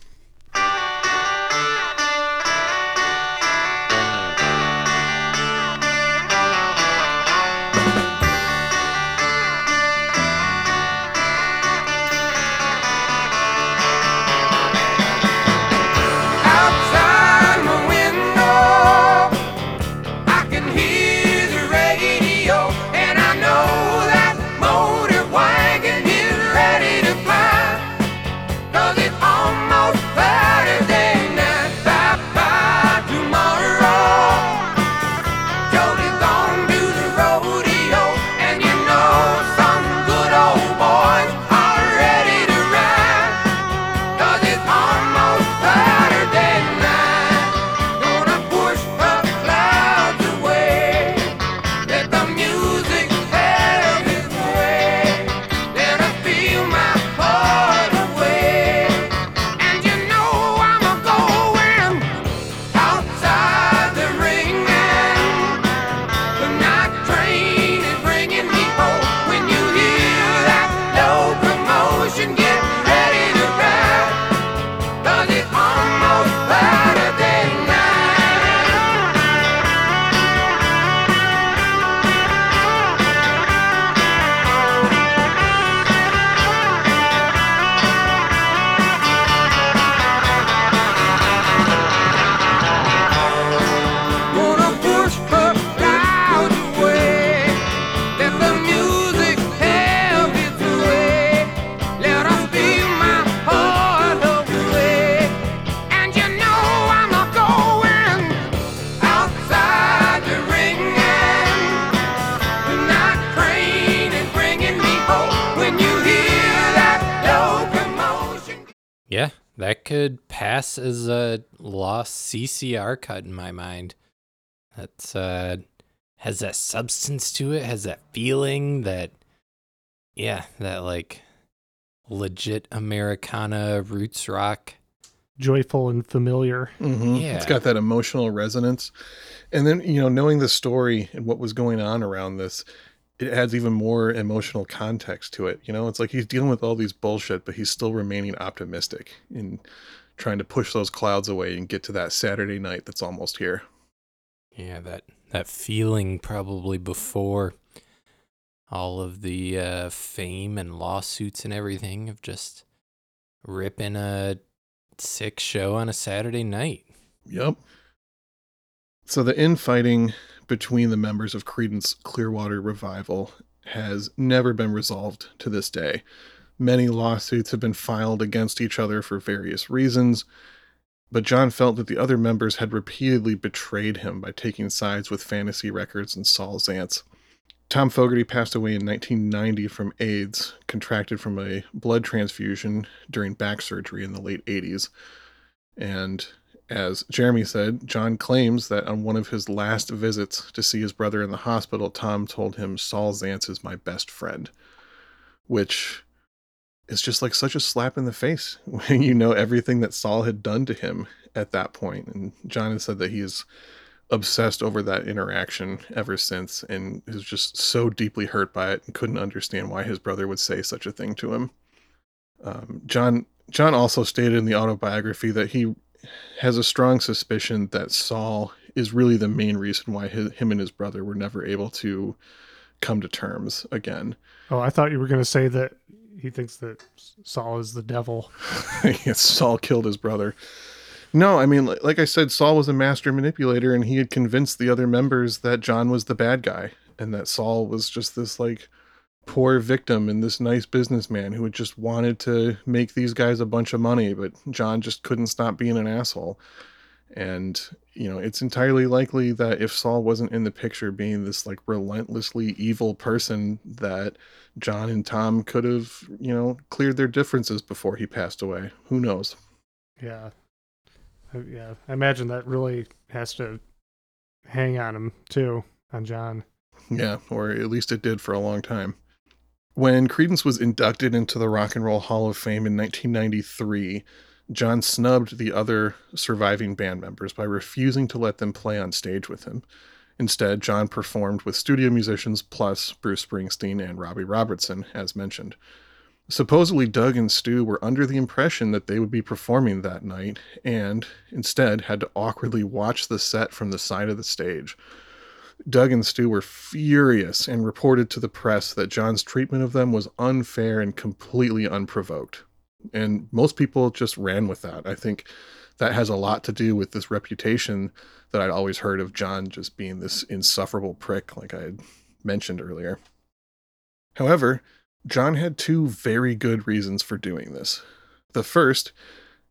Cut in my mind. That's uh has that substance to it, has that feeling that yeah, that like legit Americana roots rock. Joyful and familiar. Mm-hmm. Yeah. It's got that emotional resonance. And then, you know, knowing the story and what was going on around this, it adds even more emotional context to it. You know, it's like he's dealing with all these bullshit, but he's still remaining optimistic in trying to push those clouds away and get to that Saturday night that's almost here. Yeah, that that feeling probably before all of the uh, fame and lawsuits and everything of just ripping a sick show on a Saturday night. Yep. So the infighting between the members of Creedence Clearwater Revival has never been resolved to this day. Many lawsuits have been filed against each other for various reasons, but John felt that the other members had repeatedly betrayed him by taking sides with Fantasy Records and Saul Zaentz. Tom Fogerty passed away in 1990 from AIDS, contracted from a blood transfusion during back surgery in the late 80s. And as Jeremy said, John claims that on one of his last visits to see his brother in the hospital, Tom told him, Saul Zaentz is my best friend, which is just like such a slap in the face when you know everything that Saul had done to him at that point. And John has said that he is obsessed over that interaction ever since and is just so deeply hurt by it and couldn't understand why his brother would say such a thing to him. Um, John John also stated in the autobiography that he has a strong suspicion that Saul is really the main reason why his, him and his brother were never able to come to terms again. Oh, I thought you were going to say that he thinks that Saul is the devil. Saul killed his brother. No, I mean, like, like I said, Saul was a master manipulator, and he had convinced the other members that John was the bad guy, and that Saul was just this like poor victim and this nice businessman who had just wanted to make these guys a bunch of money, but John just couldn't stop being an asshole. And, you know, it's entirely likely that if Saul wasn't in the picture being this like relentlessly evil person, that John and Tom could have, you know, cleared their differences before he passed away. Who knows? Yeah. Yeah. I imagine that really has to hang on him too, on John. Yeah, or at least it did for a long time. When Creedence was inducted into the Rock and Roll Hall of Fame in 1993, John snubbed the other surviving band members by refusing to let them play on stage with him. Instead, John performed with studio musicians plus Bruce Springsteen and Robbie Robertson, as mentioned. Supposedly, Doug and Stu were under the impression that they would be performing that night and instead had to awkwardly watch the set from the side of the stage. Doug and Stu were furious and reported to the press that John's treatment of them was unfair and completely unprovoked. And most people just ran with that. I think that has a lot to do with this reputation that I'd always heard of John just being this insufferable prick, like I had mentioned earlier. However, John had two very good reasons for doing this. The first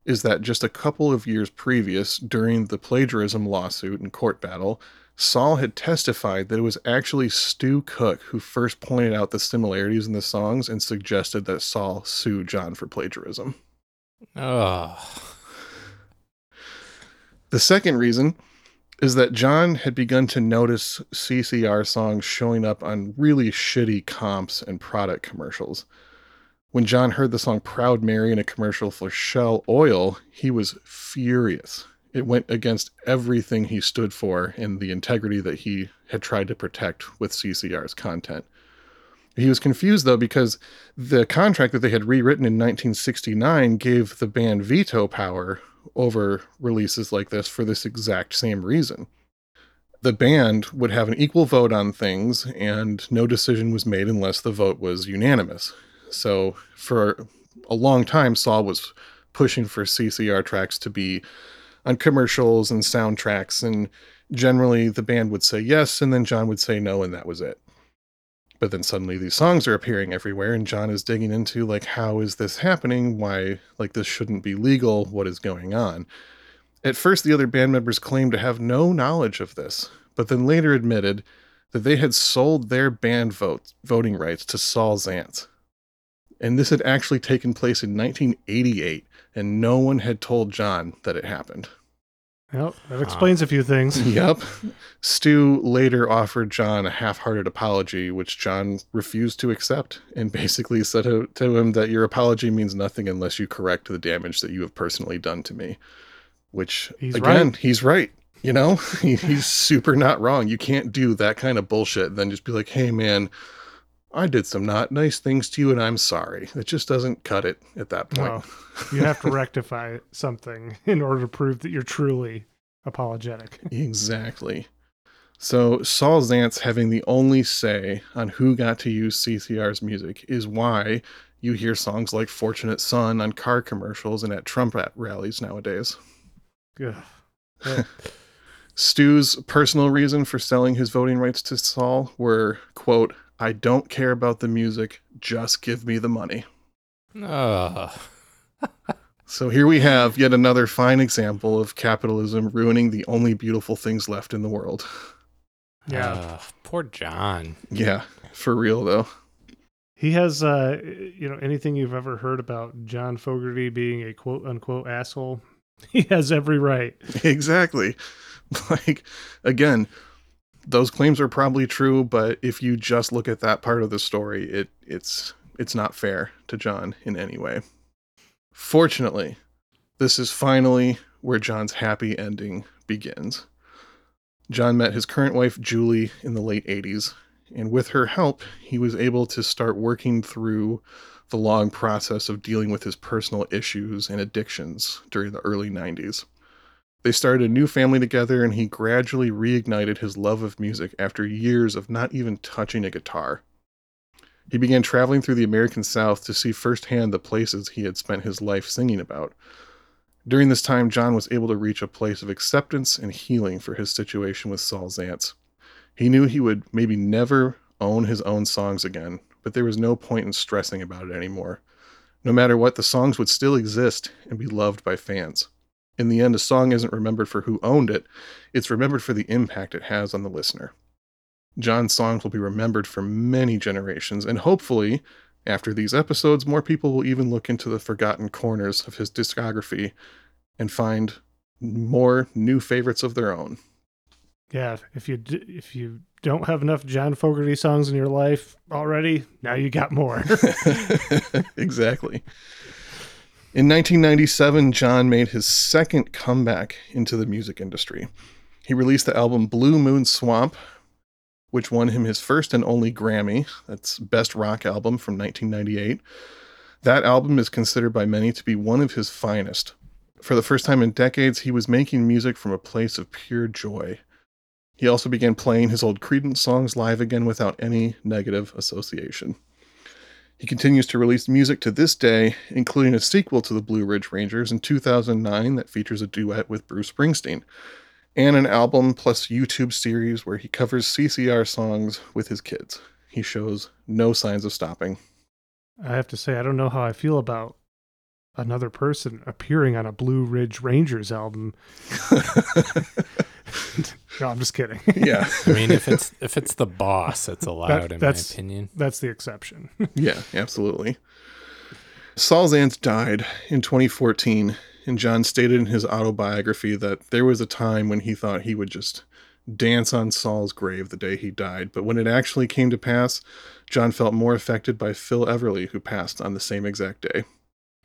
is that just a couple of years previous, during the plagiarism lawsuit and court battle, Saul had testified that it was actually Stu Cook who first pointed out the similarities in the songs and suggested that Saul sue John for plagiarism. Oh, The second reason is that John had begun to notice CCR songs showing up on really shitty comps and product commercials. When John heard the song Proud Mary in a commercial for Shell Oil, he was furious. It went against everything he stood for and the integrity that he had tried to protect with CCR's content. He was confused though because the contract that they had rewritten in 1969 gave the band veto power over releases like this for this exact same reason. The band would have an equal vote on things, and no decision was made unless the vote was unanimous. So, for a long time, Saul was pushing for CCR tracks to be on commercials and soundtracks, and generally the band would say yes, and then John would say no, and that was it. But then suddenly these songs are appearing everywhere, and John is digging into, like, how is this happening? Why, like, this shouldn't be legal? What is going on? At first, the other band members claimed to have no knowledge of this, but then later admitted that they had sold their band vote, voting rights to Saul Zaentz. And this had actually taken place in 1988, and no one had told John that it happened. Well, that um, explains a few things. Yep. Stu later offered John a half hearted apology, which John refused to accept and basically said to, to him that your apology means nothing unless you correct the damage that you have personally done to me. Which, He's again, right. he's right. You know, He- he's super not wrong. You can't do that kind of bullshit and then just be like, hey, man, I did some not nice things to you and I'm sorry. It just doesn't cut it at that point. No, you have to rectify something in order to prove that you're truly apologetic. Exactly. So Saul Zaentz having the only say on who got to use CCR's music is why you hear songs like Fortunate Son on car commercials and at Trump at rallies nowadays. Yeah. Stu's personal reason for selling his voting rights to Saul were, quote, I don't care about the music, just give me the money. Ugh. So here we have yet another fine example of capitalism ruining the only beautiful things left in the world. Yeah. Ugh, poor John. Yeah, for real though. He has, uh, you know, anything you've ever heard about John Fogerty being a quote unquote asshole? He has every right. exactly. Like again, those claims are probably true, but if you just look at that part of the story, it it's it's not fair to John in any way. Fortunately, this is finally where John's happy ending begins. John met his current wife Julie in the late 80s, and with her help, he was able to start working through the long process of dealing with his personal issues and addictions during the early 90s. They started a new family together, and he gradually reignited his love of music after years of not even touching a guitar. He began traveling through the American South to see firsthand the places he had spent his life singing about. During this time, John was able to reach a place of acceptance and healing for his situation with Saul Zaentz. He knew he would maybe never own his own songs again, but there was no point in stressing about it anymore. No matter what, the songs would still exist and be loved by fans. In the end, a song isn't remembered for who owned it, it's remembered for the impact it has on the listener. John's songs will be remembered for many generations, and hopefully, after these episodes, more people will even look into the forgotten corners of his discography and find more new favorites of their own. Yeah, if you d- if you don't have enough John Fogerty songs in your life already, now you got more. exactly. In 1997, John made his second comeback into the music industry. He released the album Blue Moon Swamp, which won him his first and only Grammy. That's Best Rock Album from 1998. That album is considered by many to be one of his finest. For the first time in decades, he was making music from a place of pure joy. He also began playing his old Creedence songs live again without any negative association. He continues to release music to this day, including a sequel to the Blue Ridge Rangers in 2009 that features a duet with Bruce Springsteen, and an album plus YouTube series where he covers CCR songs with his kids. He shows no signs of stopping. I have to say, I don't know how I feel about another person appearing on a Blue Ridge Rangers album. no, I'm just kidding. yeah, I mean, if it's if it's the boss, it's allowed, in my opinion. That's the exception. yeah, absolutely. Saul Zaentz died in 2014, and John stated in his autobiography that there was a time when he thought he would just dance on Saul's grave the day he died, but when it actually came to pass, John felt more affected by Phil Everly, who passed on the same exact day.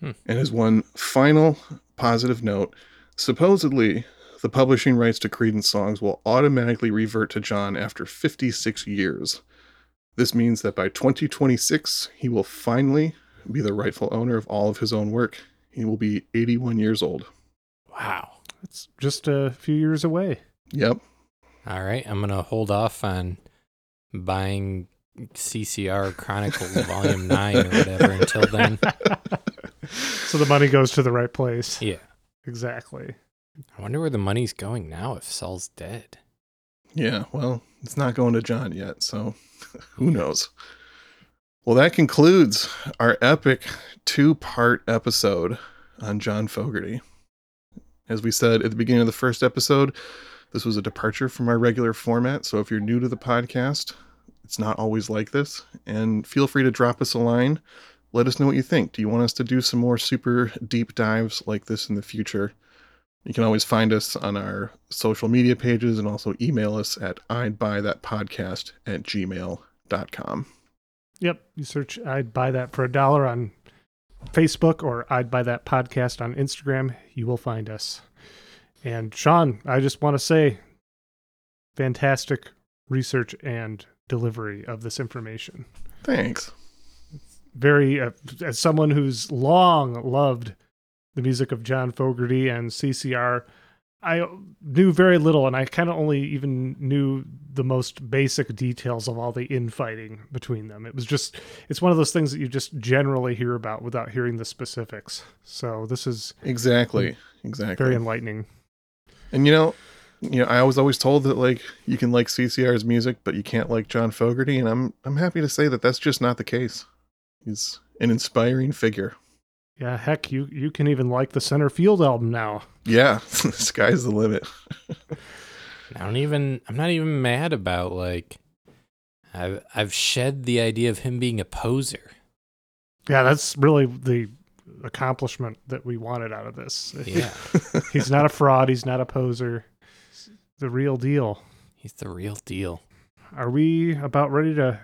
Hmm. And as one final positive note, supposedly the publishing rights to Creedence songs will automatically revert to John after 56 years. This means that by 2026, he will finally be the rightful owner of all of his own work. He will be 81 years old. Wow. it's just a few years away. Yep. All right, I'm gonna hold off on buying CCR Chronicles Volume Nine or whatever until then. so the money goes to the right place. Yeah. Exactly. I wonder where the money's going now if Saul's dead. Yeah, well, it's not going to John yet, so who knows? Well, that concludes our epic two part episode on John Fogerty. As we said at the beginning of the first episode, this was a departure from our regular format. So if you're new to the podcast, it's not always like this. And feel free to drop us a line let us know what you think. Do you want us to do some more super deep dives like this in the future? You can always find us on our social media pages and also email us at I'd buy that podcast at gmail.com. Yep. You search I'd buy that for a dollar on Facebook or I'd buy that podcast on Instagram. You will find us. And Sean, I just want to say fantastic research and delivery of this information. Thanks. Very, uh, as someone who's long loved the music of John Fogerty and CCR, I knew very little, and I kind of only even knew the most basic details of all the infighting between them. It was just, it's one of those things that you just generally hear about without hearing the specifics. So this is Exactly. Exactly. very enlightening. And you know, you know, I was always told that like you can like CCR's music, but you can't like John Fogerty, and I'm I'm happy to say that that's just not the case. He's an inspiring figure. Yeah, heck, you you can even like the Centerfield album now. Yeah, the sky's the limit. I don't even. I'm not even mad about like. I've I've shed the idea of him being a poser. Yeah, that's really the accomplishment that we wanted out of this. Yeah, he's not a fraud. He's not a poser. He's the real deal. he's the real deal. Are we about ready to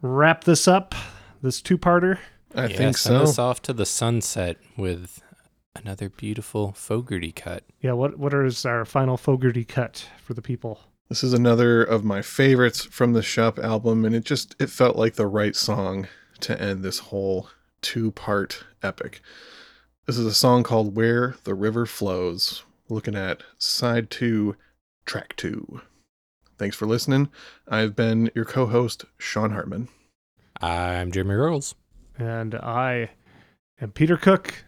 wrap this up? This two-parter. I yeah, think send so. us off to the sunset with another beautiful Fogerty cut. Yeah. What what is our final Fogerty cut for the people? This is another of my favorites from the Shep album, and it just it felt like the right song to end this whole two-part epic. This is a song called "Where the River Flows." Looking at side two, track two. Thanks for listening. I've been your co-host Sean Hartman. I'm Jeremy Rolls. And I am Peter Cook.